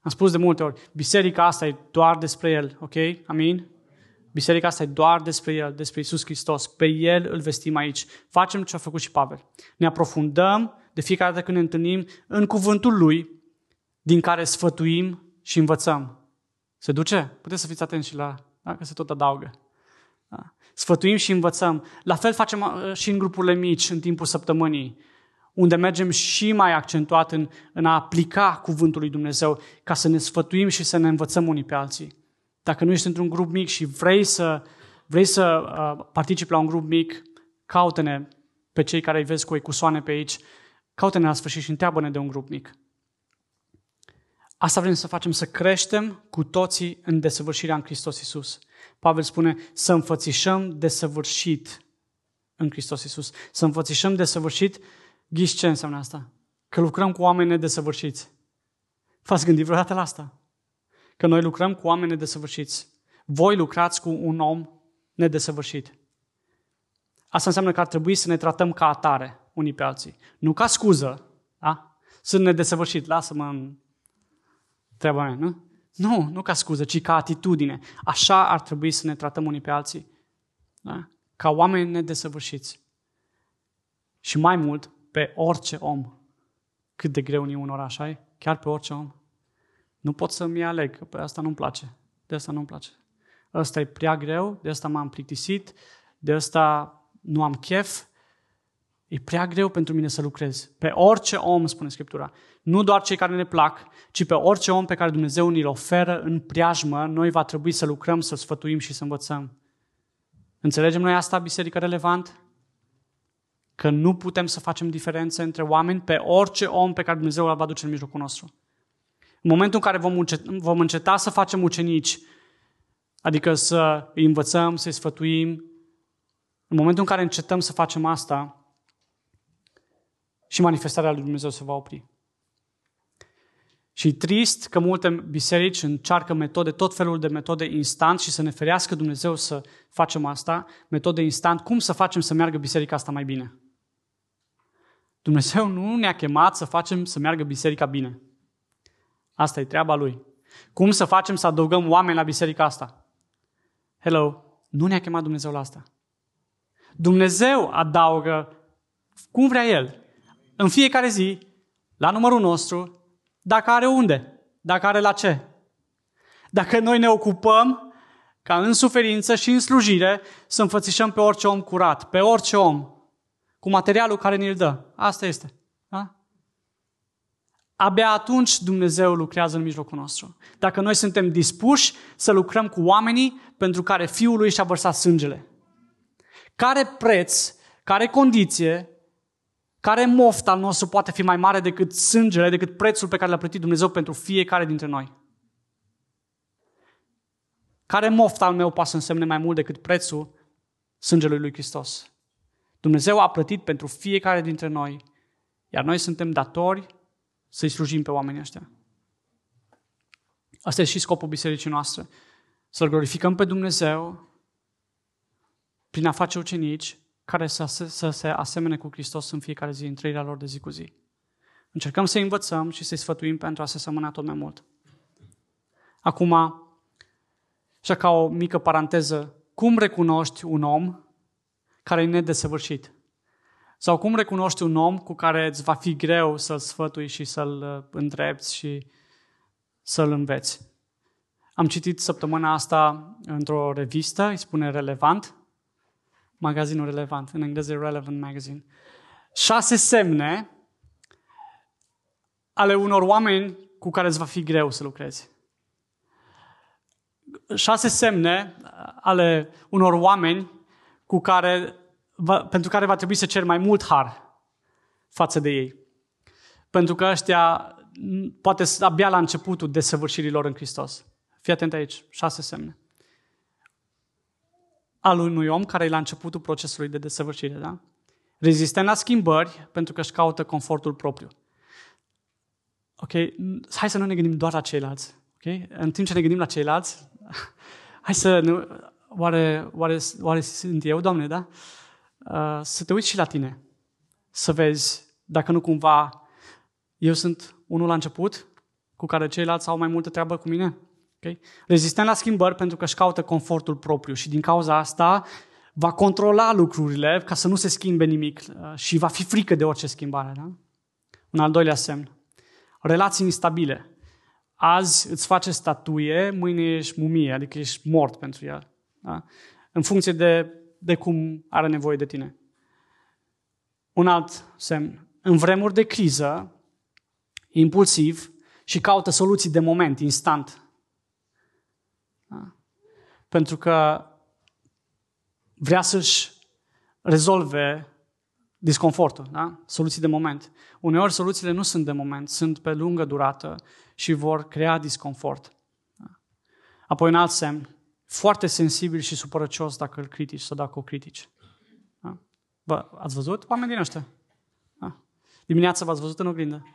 A: Am spus de multe ori, biserica asta e doar despre El, ok? Amin? Biserica asta e doar despre El, despre Iisus Hristos. Pe El îl vestim aici. Facem ce a făcut și Pavel. Ne aprofundăm de fiecare dată când ne întâlnim în cuvântul Lui, din care sfătuim și învățăm. Se duce? Puteți să fiți atenți și la, da? că se tot adaugă. Da? Sfătuim și învățăm. La fel facem uh, și în grupurile mici, în timpul săptămânii. unde mergem și mai accentuat în, în a aplica cuvântul lui Dumnezeu ca să ne sfătuim și să ne învățăm unii pe alții. Dacă nu ești într-un grup mic și vrei să, vrei să uh, participi la un grup mic, caută-ne pe cei care îi vezi cu ecusoane pe aici, caută-ne la sfârșit și întreabă-ne de un grup mic. Asta vrem să facem, să creștem cu toții în desăvârșirea în Hristos Isus. Pavel spune să înfățișăm desăvârșit în Hristos Isus. Să înfățișăm desăvârșit, ghiși ce înseamnă asta? Că lucrăm cu oameni nedesăvârșiți. V-ați gândit vreodată la asta? Că noi lucrăm cu oameni nedesăvârșiți. Voi lucrați cu un om nedesăvârșit. Asta înseamnă că ar trebui să ne tratăm ca atare unii pe alții. Nu ca scuză, da? Sunt nedesăvârșit, lasă-mă în treaba mea, nu? Nu, nu ca scuză, ci ca atitudine. Așa ar trebui să ne tratăm unii pe alții. Da? Ca oameni nedesăvârșiți. Și mai mult, pe orice om. Cât de greu e un oraș, ai? Chiar pe orice om. Nu pot să-mi aleg, că pe asta nu-mi place. De asta nu-mi place. Ăsta e prea greu, de asta m-am plictisit, de asta nu am chef, E prea greu pentru mine să lucrez. Pe orice om, spune Scriptura. Nu doar cei care ne plac, ci pe orice om pe care Dumnezeu ni-l oferă în preajmă, noi va trebui să lucrăm, să sfătuim și să învățăm. Înțelegem noi asta, biserică relevant? Că nu putem să facem diferențe între oameni pe orice om pe care Dumnezeu îl va duce în mijlocul nostru. În momentul în care vom, înceta, vom înceta să facem ucenici, adică să îi învățăm, să-i sfătuim, în momentul în care încetăm să facem asta, și manifestarea lui Dumnezeu se va opri. Și e trist că multe biserici încearcă metode, tot felul de metode instant și să ne ferească Dumnezeu să facem asta, metode instant, cum să facem să meargă biserica asta mai bine. Dumnezeu nu ne-a chemat să facem să meargă biserica bine. Asta e treaba Lui. Cum să facem să adăugăm oameni la biserica asta? Hello, nu ne-a chemat Dumnezeu la asta. Dumnezeu adaugă cum vrea El în fiecare zi, la numărul nostru, dacă are unde, dacă are la ce. Dacă noi ne ocupăm ca în suferință și în slujire să înfățișăm pe orice om curat, pe orice om, cu materialul care ne-l dă. Asta este. Da? Abia atunci Dumnezeu lucrează în mijlocul nostru. Dacă noi suntem dispuși să lucrăm cu oamenii pentru care Fiul lui și-a vărsat sângele. Care preț, care condiție care moft al nostru poate fi mai mare decât sângele, decât prețul pe care l-a plătit Dumnezeu pentru fiecare dintre noi? Care moft al meu poate să însemne mai mult decât prețul sângelui lui Hristos? Dumnezeu a plătit pentru fiecare dintre noi, iar noi suntem datori să-i slujim pe oamenii ăștia. Asta e și scopul bisericii noastre. Să-L glorificăm pe Dumnezeu prin a face ucenici care să, să se asemene cu Hristos în fiecare zi, în trăirea lor de zi cu zi. Încercăm să învățăm și să-i sfătuim pentru a se semăna tot mai mult. Acum, așa ca o mică paranteză, cum recunoști un om care e nedesăvârșit? Sau cum recunoști un om cu care îți va fi greu să-l sfătui și să-l uh, îndrepți și să-l înveți? Am citit săptămâna asta într-o revistă, îi spune Relevant, magazinul relevant, în engleză Relevant Magazine. Șase semne ale unor oameni cu care îți va fi greu să lucrezi. Șase semne ale unor oameni cu care, va, pentru care va trebui să cer mai mult har față de ei. Pentru că ăștia poate abia la începutul desăvârșirilor în Hristos. Fii atent aici, șase semne al unui om care e la începutul procesului de desăvârșire. Da? Rezistent la schimbări pentru că își caută confortul propriu. Ok, hai să nu ne gândim doar la ceilalți. Ok? În timp ce ne gândim la ceilalți, <laughs> hai să nu, oare, oare, oare sunt eu, Doamne, da? Uh, să te uiți și la tine. Să vezi dacă nu cumva eu sunt unul la început cu care ceilalți au mai multă treabă cu mine. Okay? Rezistent la schimbări pentru că își caută confortul propriu și din cauza asta va controla lucrurile ca să nu se schimbe nimic uh, și va fi frică de orice schimbare. Da? Un al doilea semn. Relații instabile. Azi îți face statuie, mâine ești mumie, adică ești mort pentru el. Da? În funcție de, de cum are nevoie de tine. Un alt semn. în vremuri de criză, impulsiv și caută soluții de moment, instant. Da? Pentru că vrea să-și rezolve disconfortul, da? soluții de moment. Uneori soluțiile nu sunt de moment, sunt pe lungă durată și vor crea disconfort. Da? Apoi un alt semn, foarte sensibil și supărăcios dacă îl critici sau dacă o critici. Da? Bă, ați văzut oameni din ăștia? Da? Dimineața v-ați văzut în oglindă?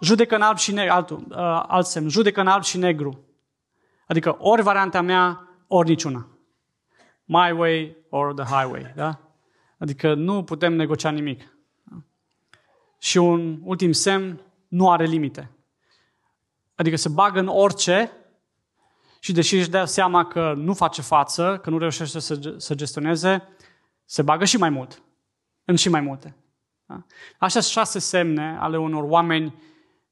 A: Judecă în alb și negru, altul, uh, alt semn, judecă în alb și negru. Adică ori varianta mea, ori niciuna. My way or the highway. Da? Adică nu putem negocia nimic. Da? Și un ultim semn, nu are limite. Adică se bagă în orice și deși își dă seama că nu face față, că nu reușește să, să gestioneze, se bagă și mai mult. În și mai multe. Da? Așa șase semne ale unor oameni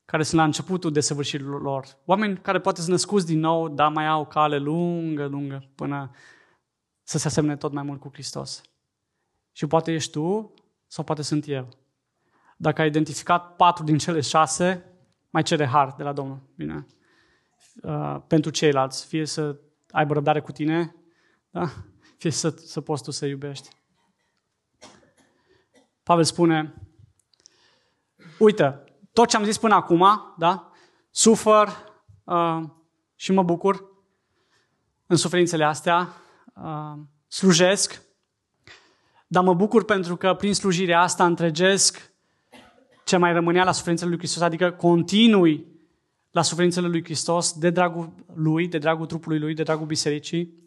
A: care sunt la începutul desăvârșirilor lor. Oameni care poate sunt născuți din nou, dar mai au cale lungă, lungă, până să se asemne tot mai mult cu Hristos. Și poate ești tu sau poate sunt eu. Dacă ai identificat patru din cele șase, mai cere har de la Domnul. Bine? Uh, pentru ceilalți. Fie să aibă răbdare cu tine, da? fie să, să poți tu să iubești. Pavel spune, uite, tot ce am zis până acum, da? Sufăr uh, și mă bucur în suferințele astea, uh, slujesc, dar mă bucur pentru că prin slujirea asta întregesc ce mai rămânea la suferințele lui Hristos, adică continui la suferințele lui Hristos de dragul lui, de dragul trupului lui, de dragul bisericii.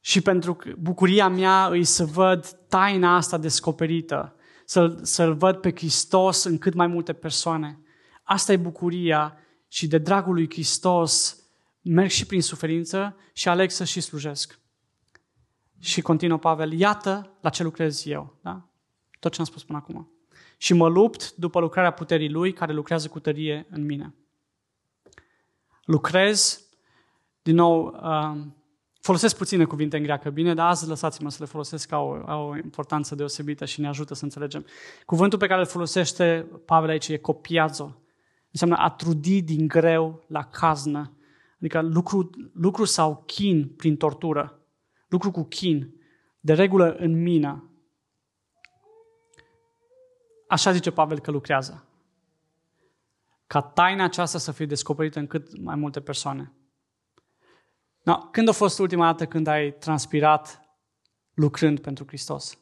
A: Și pentru că bucuria mea îi să văd taina asta descoperită, să-l, să-l văd pe Hristos în cât mai multe persoane. Asta e bucuria și de dragul lui Hristos merg și prin suferință și aleg să și slujesc. Și continuă Pavel, iată la ce lucrez eu. Da? Tot ce am spus până acum. Și mă lupt după lucrarea puterii lui care lucrează cu tărie în mine. Lucrez, din nou, um, Folosesc puține cuvinte în greacă, bine, dar azi lăsați-mă să le folosesc, ca o, au o importanță deosebită și ne ajută să înțelegem. Cuvântul pe care îl folosește Pavel aici e copiazo. Înseamnă a trudi din greu la caznă. Adică lucru, lucru sau chin prin tortură. Lucru cu chin. De regulă în mină. Așa zice Pavel că lucrează. Ca taina aceasta să fie descoperită în cât mai multe persoane. No, când a fost ultima dată când ai transpirat lucrând pentru Hristos?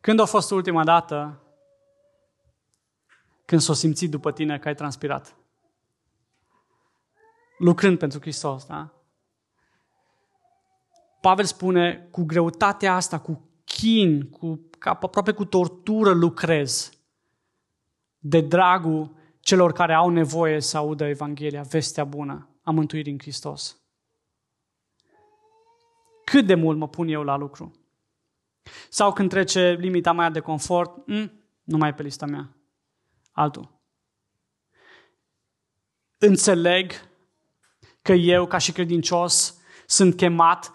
A: Când a fost ultima dată când s-a simțit după tine că ai transpirat? Lucrând pentru Hristos, da? Pavel spune, cu greutatea asta, cu chin, cu, aproape cu tortură lucrez de dragul celor care au nevoie să audă Evanghelia, vestea bună a mântuirii în Hristos. Cât de mult mă pun eu la lucru? Sau când trece limita mea de confort, mm, nu mai e pe lista mea. Altul. Înțeleg că eu, ca și credincios, sunt chemat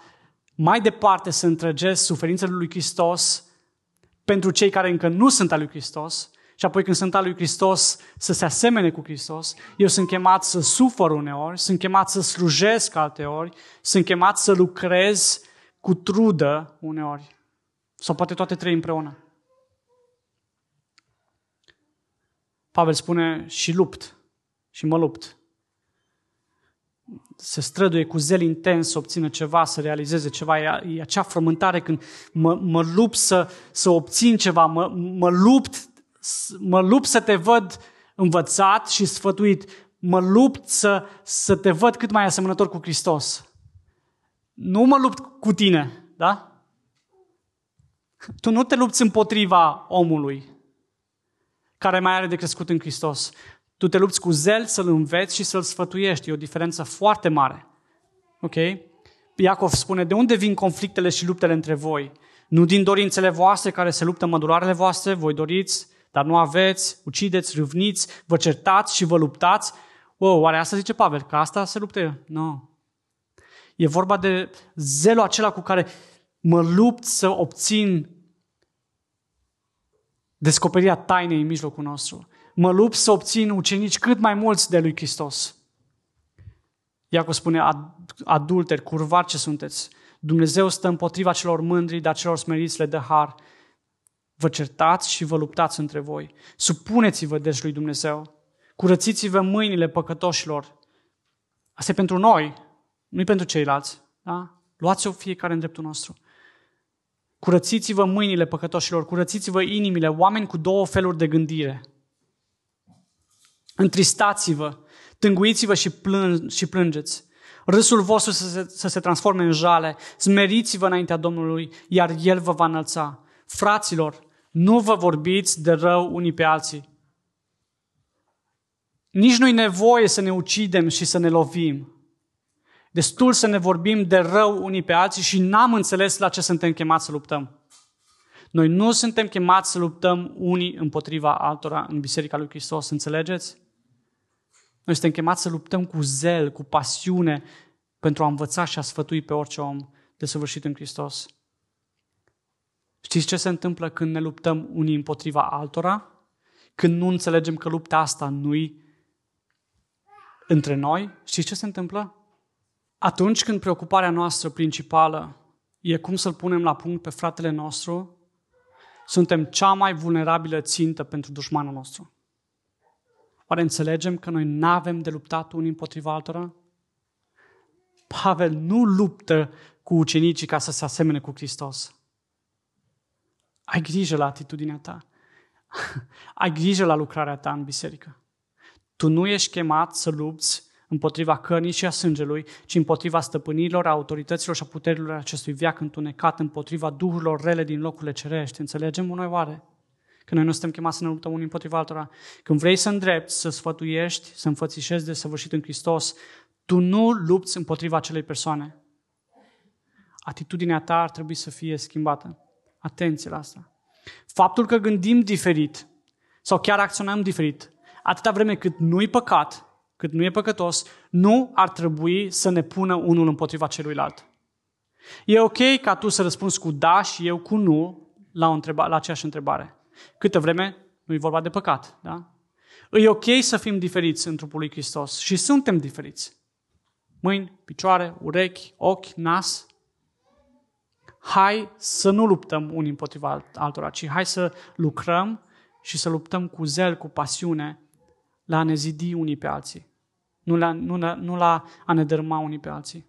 A: mai departe să întregesc suferințele lui Hristos pentru cei care încă nu sunt al lui Hristos și apoi când sunt al lui Hristos să se asemene cu Hristos, eu sunt chemat să sufăr uneori, sunt chemat să slujesc alteori, sunt chemat să lucrez cu trudă uneori. Sau poate toate trei împreună. Pavel spune și lupt și mă lupt. Se străduie cu zel intens să obțină ceva, să realizeze ceva. E, e acea frământare când mă, mă lupt să, să obțin ceva, mă, mă lupt mă lupt să te văd învățat și sfătuit, mă lupt să, să te văd cât mai asemănător cu Hristos. Nu mă lupt cu tine, da? <laughs> Tu nu te lupți împotriva omului care mai are de crescut în Hristos. Tu te lupți cu zel să-l înveți și să-l sfătuiești. E o diferență foarte mare. Ok? Iacov spune, de unde vin conflictele și luptele între voi? Nu din dorințele voastre care se luptă mădularele voastre, voi doriți dar nu aveți, ucideți, râvniți, vă certați și vă luptați. Wow, oare asta zice Pavel? Că asta se luptă? Nu. No. E vorba de zelul acela cu care mă lupt să obțin descoperirea tainei în mijlocul nostru. Mă lupt să obțin ucenici cât mai mulți de lui Hristos. Iacov spune, adulteri, curvar ce sunteți. Dumnezeu stă împotriva celor mândri, dar celor smeriți le dă har. Vă certați și vă luptați între voi. Supuneți-vă deci lui Dumnezeu. Curățiți-vă mâinile păcătoșilor. Asta e pentru noi, nu e pentru ceilalți. Da? Luați-o fiecare în dreptul nostru. Curățiți-vă mâinile păcătoșilor, curățiți-vă inimile, oameni cu două feluri de gândire. Întristați-vă, tânguiți-vă și, plân- și plângeți. Râsul vostru să se, să se transforme în jale, smeriți-vă înaintea Domnului, iar El vă va înălța. Fraților, nu vă vorbiți de rău unii pe alții. Nici nu-i nevoie să ne ucidem și să ne lovim. Destul să ne vorbim de rău unii pe alții și n-am înțeles la ce suntem chemați să luptăm. Noi nu suntem chemați să luptăm unii împotriva altora în Biserica lui Hristos, înțelegeți? Noi suntem chemați să luptăm cu zel, cu pasiune, pentru a învăța și a sfătui pe orice om de săvârșit în Hristos. Știți ce se întâmplă când ne luptăm unii împotriva altora? Când nu înțelegem că lupta asta nu-i între noi? Știți ce se întâmplă? Atunci când preocuparea noastră principală e cum să-l punem la punct pe fratele nostru, suntem cea mai vulnerabilă țintă pentru dușmanul nostru. Oare înțelegem că noi nu avem de luptat unii împotriva altora? Pavel nu luptă cu ucenicii ca să se asemene cu Hristos. Ai grijă la atitudinea ta. Ai grijă la lucrarea ta în biserică. Tu nu ești chemat să lupți împotriva cărnii și a sângelui, ci împotriva stăpânirilor, a autorităților și a puterilor acestui viac întunecat, împotriva duhurilor rele din locurile cerești. Înțelegem noi oare? Că noi nu suntem chemați să ne luptăm unii împotriva altora. Când vrei să îndrepți, să sfătuiești, să înfățișezi de săvârșit în Hristos, tu nu lupți împotriva acelei persoane. Atitudinea ta ar trebui să fie schimbată. Atenție la asta. Faptul că gândim diferit sau chiar acționăm diferit, atâta vreme cât nu-i păcat, cât nu e păcătos, nu ar trebui să ne pună unul împotriva celuilalt. E ok ca tu să răspunzi cu da și eu cu nu la, o întreba, la aceeași întrebare. Câtă vreme nu e vorba de păcat. Da? E ok să fim diferiți în trupul lui Hristos și suntem diferiți. Mâini, picioare, urechi, ochi, nas. Hai să nu luptăm unii împotriva altora, ci hai să lucrăm și să luptăm cu zel, cu pasiune, la a ne zidi unii pe alții nu la, nu, la, nu la a ne dărâma unii pe alții.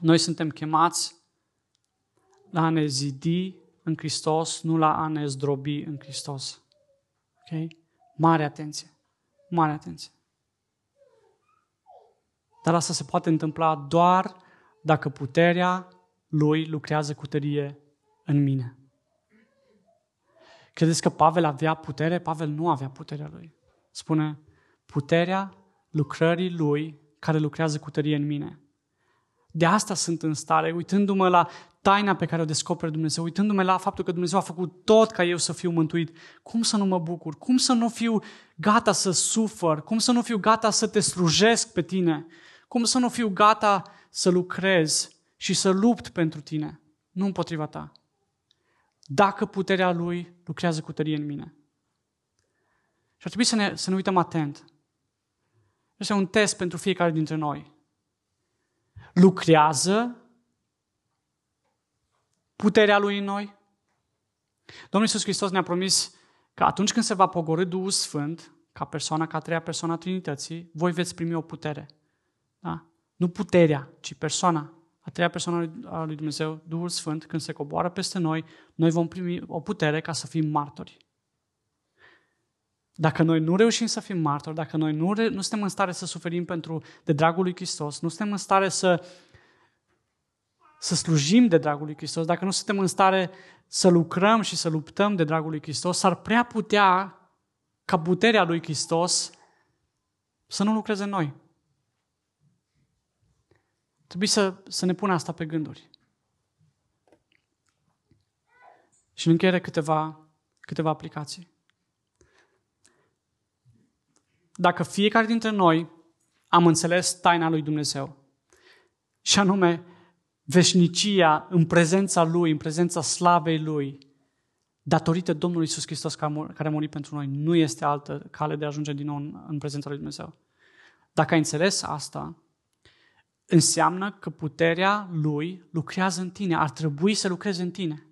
A: Noi suntem chemați la a ne zidi în Hristos, nu la a ne zdrobi în Hristos. Ok? Mare atenție. Mare atenție. Dar asta se poate întâmpla doar dacă puterea lui lucrează cu tărie în mine. Credeți că Pavel avea putere? Pavel nu avea puterea lui. Spune, puterea lucrării Lui care lucrează cu tărie în mine. De asta sunt în stare, uitându-mă la taina pe care o descoperă Dumnezeu, uitându-mă la faptul că Dumnezeu a făcut tot ca eu să fiu mântuit, cum să nu mă bucur? Cum să nu fiu gata să sufăr? Cum să nu fiu gata să te slujesc pe tine? Cum să nu fiu gata să lucrez și să lupt pentru tine, nu împotriva ta? Dacă puterea Lui lucrează cu tărie în mine. Și ar trebui să ne, să ne uităm atent este un test pentru fiecare dintre noi. Lucrează puterea Lui în noi? Domnul Iisus Hristos ne-a promis că atunci când se va pogorâ Duhul Sfânt, ca persoana, ca a treia persoană a Trinității, voi veți primi o putere. Da? Nu puterea, ci persoana, a treia persoană a lui Dumnezeu, Duhul Sfânt, când se coboară peste noi, noi vom primi o putere ca să fim martori. Dacă noi nu reușim să fim martori, dacă noi nu, re, nu suntem în stare să suferim pentru de dragul lui Hristos, nu suntem în stare să, să slujim de dragul lui Hristos, dacă nu suntem în stare să lucrăm și să luptăm de dragul lui Hristos, s-ar prea putea ca puterea lui Hristos să nu lucreze în noi. Trebuie să, să ne punem asta pe gânduri. Și în încheiere câteva, câteva aplicații dacă fiecare dintre noi am înțeles taina lui Dumnezeu, și anume veșnicia în prezența Lui, în prezența slavei Lui, datorită Domnului Iisus Hristos care a murit pentru noi. Nu este altă cale de a ajunge din nou în, în prezența Lui Dumnezeu. Dacă ai înțeles asta, înseamnă că puterea Lui lucrează în tine. Ar trebui să lucreze în tine.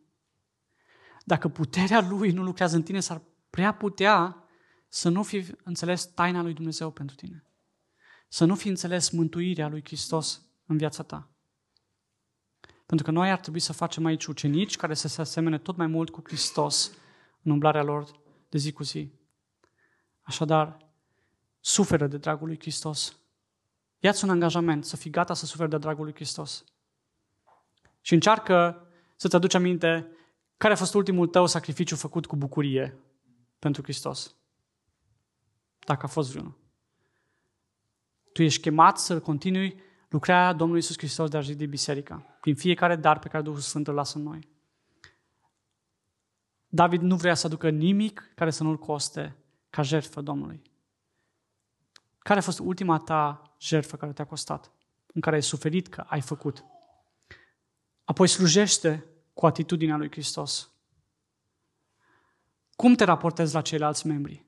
A: Dacă puterea Lui nu lucrează în tine, s-ar prea putea să nu fi înțeles taina Lui Dumnezeu pentru tine. Să nu fi înțeles mântuirea Lui Hristos în viața ta. Pentru că noi ar trebui să facem aici ucenici care să se asemene tot mai mult cu Hristos în umblarea lor de zi cu zi. Așadar, suferă de dragul lui Hristos. Ia-ți un angajament să fii gata să suferi de dragul lui Hristos. Și încearcă să-ți aduci aminte care a fost ultimul tău sacrificiu făcut cu bucurie pentru Hristos. Dacă a fost vreunul. Tu ești chemat să continui lucrarea Domnului Iisus Hristos de a zidi biserica, prin fiecare dar pe care Duhul Sfânt îl lasă în noi. David nu vrea să aducă nimic care să nu-l coste ca jertfă Domnului. Care a fost ultima ta jertfă care te-a costat? În care ai suferit că ai făcut? Apoi slujește cu atitudinea lui Hristos. Cum te raportezi la ceilalți membri?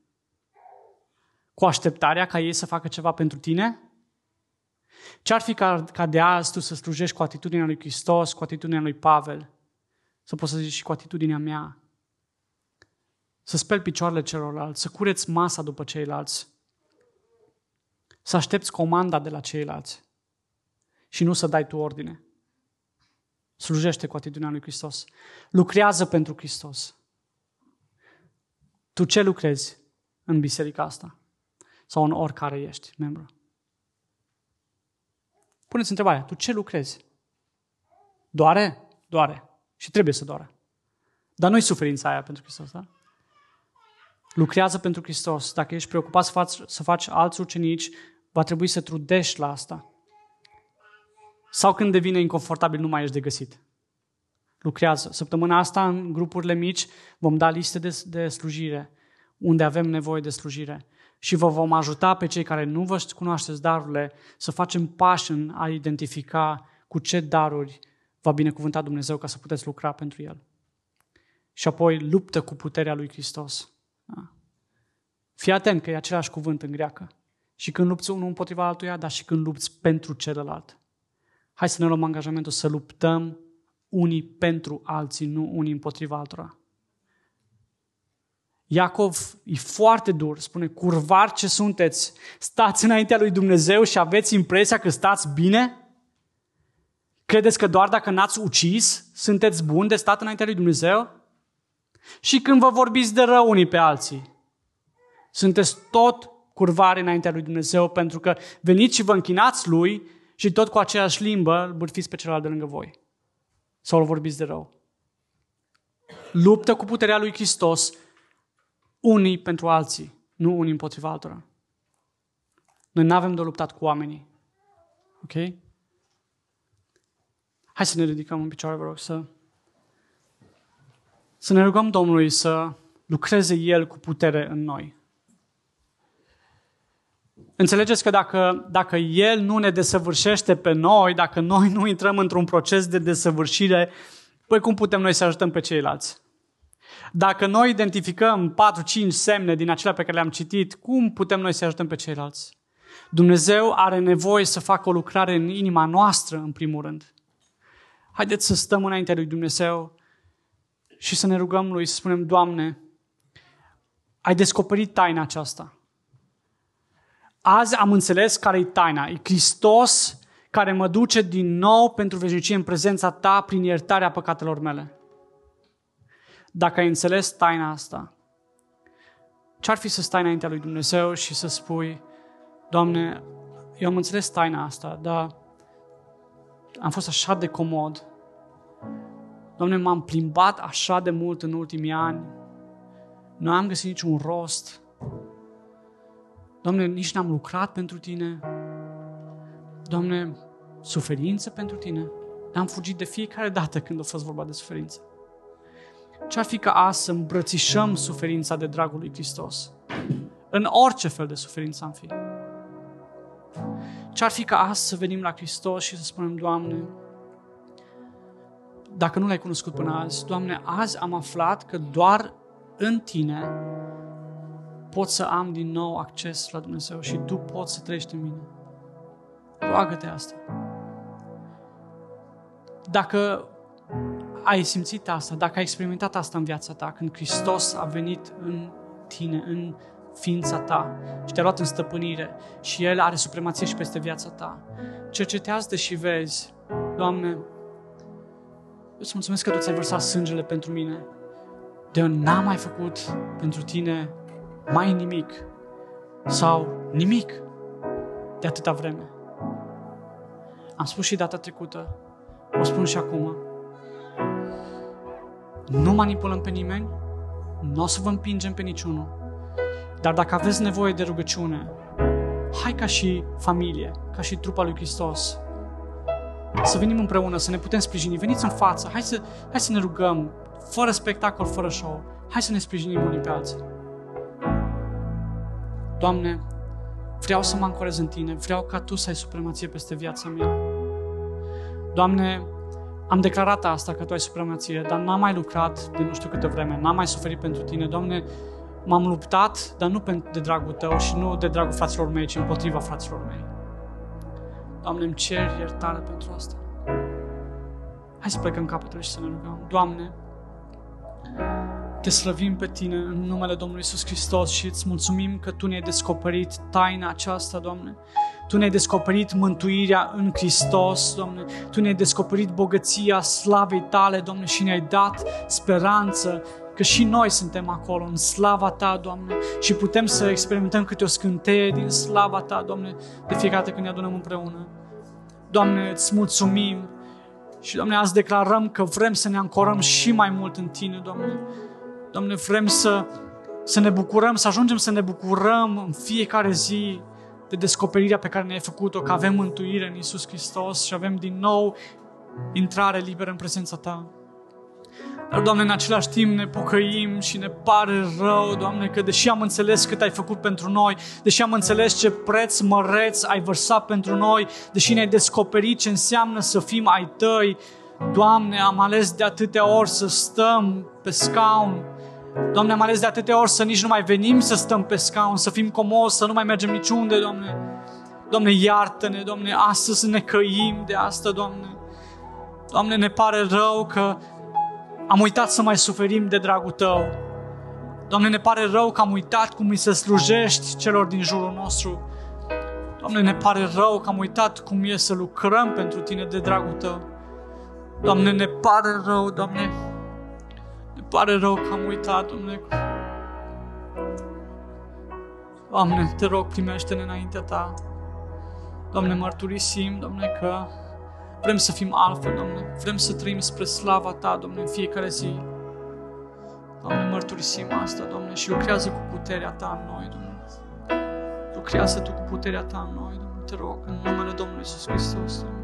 A: Cu așteptarea ca ei să facă ceva pentru tine? Ce-ar fi ca, ca de azi tu să slujești cu atitudinea lui Hristos, cu atitudinea lui Pavel? Să poți să zici și cu atitudinea mea. Să speli picioarele celorlalți, să cureți masa după ceilalți. Să aștepți comanda de la ceilalți. Și nu să dai tu ordine. Slujește cu atitudinea lui Hristos. Lucrează pentru Hristos. Tu ce lucrezi în biserica asta? Sau în oricare ești membru? Puneți întrebarea, tu ce lucrezi? Doare? Doare. Și trebuie să doare. Dar nu-i suferința aia pentru Hristos, da? Lucrează pentru Hristos. Dacă ești preocupat să faci, să faci alți ucenici, va trebui să trudești la asta. Sau când devine inconfortabil, nu mai ești de găsit. Lucrează. Săptămâna asta, în grupurile mici, vom da liste de, de slujire, unde avem nevoie de slujire și vă vom ajuta pe cei care nu vă cunoașteți darurile să facem pași în a identifica cu ce daruri va binecuvânta Dumnezeu ca să puteți lucra pentru El. Și apoi luptă cu puterea lui Hristos. Da? Fii atent că e același cuvânt în greacă. Și când lupți unul împotriva altuia, dar și când lupți pentru celălalt. Hai să ne luăm angajamentul să luptăm unii pentru alții, nu unii împotriva altora. Iacov e foarte dur, spune, curvar ce sunteți, stați înaintea lui Dumnezeu și aveți impresia că stați bine? Credeți că doar dacă n-ați ucis, sunteți buni de stat înaintea lui Dumnezeu? Și când vă vorbiți de rău unii pe alții, sunteți tot curvare înaintea lui Dumnezeu pentru că veniți și vă închinați lui și tot cu aceeași limbă îl bârfiți pe celălalt de lângă voi. Sau îl vorbiți de rău. Luptă cu puterea lui Hristos unii pentru alții, nu unii împotriva altora. Noi nu avem de luptat cu oamenii. Ok? Hai să ne ridicăm în picioare, vă rog, să, să ne rugăm Domnului să lucreze El cu putere în noi. Înțelegeți că dacă, dacă El nu ne desăvârșește pe noi, dacă noi nu intrăm într-un proces de desăvârșire, păi cum putem noi să ajutăm pe ceilalți? Dacă noi identificăm 4-5 semne din acelea pe care le-am citit, cum putem noi să ajutăm pe ceilalți? Dumnezeu are nevoie să facă o lucrare în inima noastră, în primul rând. Haideți să stăm înaintea lui Dumnezeu și să ne rugăm lui, să spunem, Doamne, ai descoperit taina aceasta. Azi am înțeles care e taina. E Hristos care mă duce din nou pentru veșnicie în prezența Ta prin iertarea păcatelor mele. Dacă ai înțeles taina asta, ce-ar fi să stai înaintea lui Dumnezeu și să spui, Doamne, eu am înțeles taina asta, dar am fost așa de comod. Doamne, m-am plimbat așa de mult în ultimii ani. Nu am găsit niciun rost. Doamne, nici n-am lucrat pentru Tine. Doamne, suferință pentru Tine. Am fugit de fiecare dată când a fost vorba de suferință. Ce-ar fi ca azi să îmbrățișăm suferința de dragul lui Hristos? În orice fel de suferință am fi. Ce-ar fi ca azi să venim la Hristos și să spunem, Doamne, dacă nu l-ai cunoscut până azi, Doamne, azi am aflat că doar în Tine pot să am din nou acces la Dumnezeu și Tu poți să trăiești în mine. Roagă-te asta. Dacă ai simțit asta, dacă ai experimentat asta în viața ta, când Hristos a venit în tine, în ființa ta și te-a luat în stăpânire și El are supremație și peste viața ta, cercetează și vezi, Doamne, eu îți mulțumesc că Tu ți-ai vărsat sângele pentru mine, de eu n-am mai făcut pentru Tine mai nimic sau nimic de atâta vreme. Am spus și data trecută, o spun și acum. Nu manipulăm pe nimeni, nu o să vă împingem pe niciunul. Dar dacă aveți nevoie de rugăciune, hai ca și familie, ca și trupa lui Hristos, să venim împreună, să ne putem sprijini. Veniți în față, hai să, hai să ne rugăm, fără spectacol, fără show. Hai să ne sprijinim unii pe alții. Doamne, vreau să mă ancorez în Tine, vreau ca Tu să ai supremație peste viața mea. Doamne, am declarat asta că Tu ai supremație, dar n-am mai lucrat de nu știu câte vreme, n-am mai suferit pentru Tine. Doamne, m-am luptat, dar nu de dragul Tău și nu de dragul fraților mei, ci împotriva fraților mei. Doamne, îmi cer iertare pentru asta. Hai să plecăm capetele și să ne rugăm. Doamne, te slăvim pe Tine în numele Domnului Isus Hristos și îți mulțumim că Tu ne-ai descoperit taina aceasta, Doamne. Tu ne-ai descoperit mântuirea în Hristos, Doamne. Tu ne-ai descoperit bogăția slavei Tale, Doamne, și ne-ai dat speranță că și noi suntem acolo, în slava Ta, Doamne, și putem să experimentăm câte o scânteie din slava Ta, Doamne, de fiecare dată când ne adunăm împreună. Doamne, îți mulțumim și, Doamne, azi declarăm că vrem să ne ancorăm și mai mult în Tine, Doamne. Doamne, vrem să, să ne bucurăm, să ajungem să ne bucurăm în fiecare zi de descoperirea pe care ne-ai făcut-o, că avem mântuire în Isus Hristos și avem din nou intrare liberă în prezența Ta. Dar, Doamne, în același timp ne pocăim și ne pare rău, Doamne, că deși am înțeles cât ai făcut pentru noi, deși am înțeles ce preț măreț ai vărsat pentru noi, deși ne-ai descoperit ce înseamnă să fim ai Tăi, Doamne, am ales de atâtea ori să stăm pe scaun, Doamne, am ales de atâtea ori să nici nu mai venim să stăm pe scaun, să fim comozi, să nu mai mergem niciunde, Doamne. Doamne, iartă-ne, Doamne, astăzi ne căim de asta, Doamne. Doamne, ne pare rău că am uitat să mai suferim de dragul Tău. Doamne, ne pare rău că am uitat cum îi să slujești celor din jurul nostru. Doamne, ne pare rău că am uitat cum e să lucrăm pentru Tine de dragul Tău. Doamne, ne pare rău, Doamne, ne pare rău că am uitat, Doamne. Doamne, te rog, primește-ne înaintea Ta. Doamne, mărturisim, Doamne, că Vrem să fim altfel, Doamne. Vrem să trăim spre slava Ta, Doamne, în fiecare zi. Doamne, mărturisim asta, Doamne, și lucrează cu puterea Ta în noi, Doamne. Lucrează Tu cu puterea Ta în noi, Doamne, te rog, în numele Domnului Iisus Hristos, Doamne.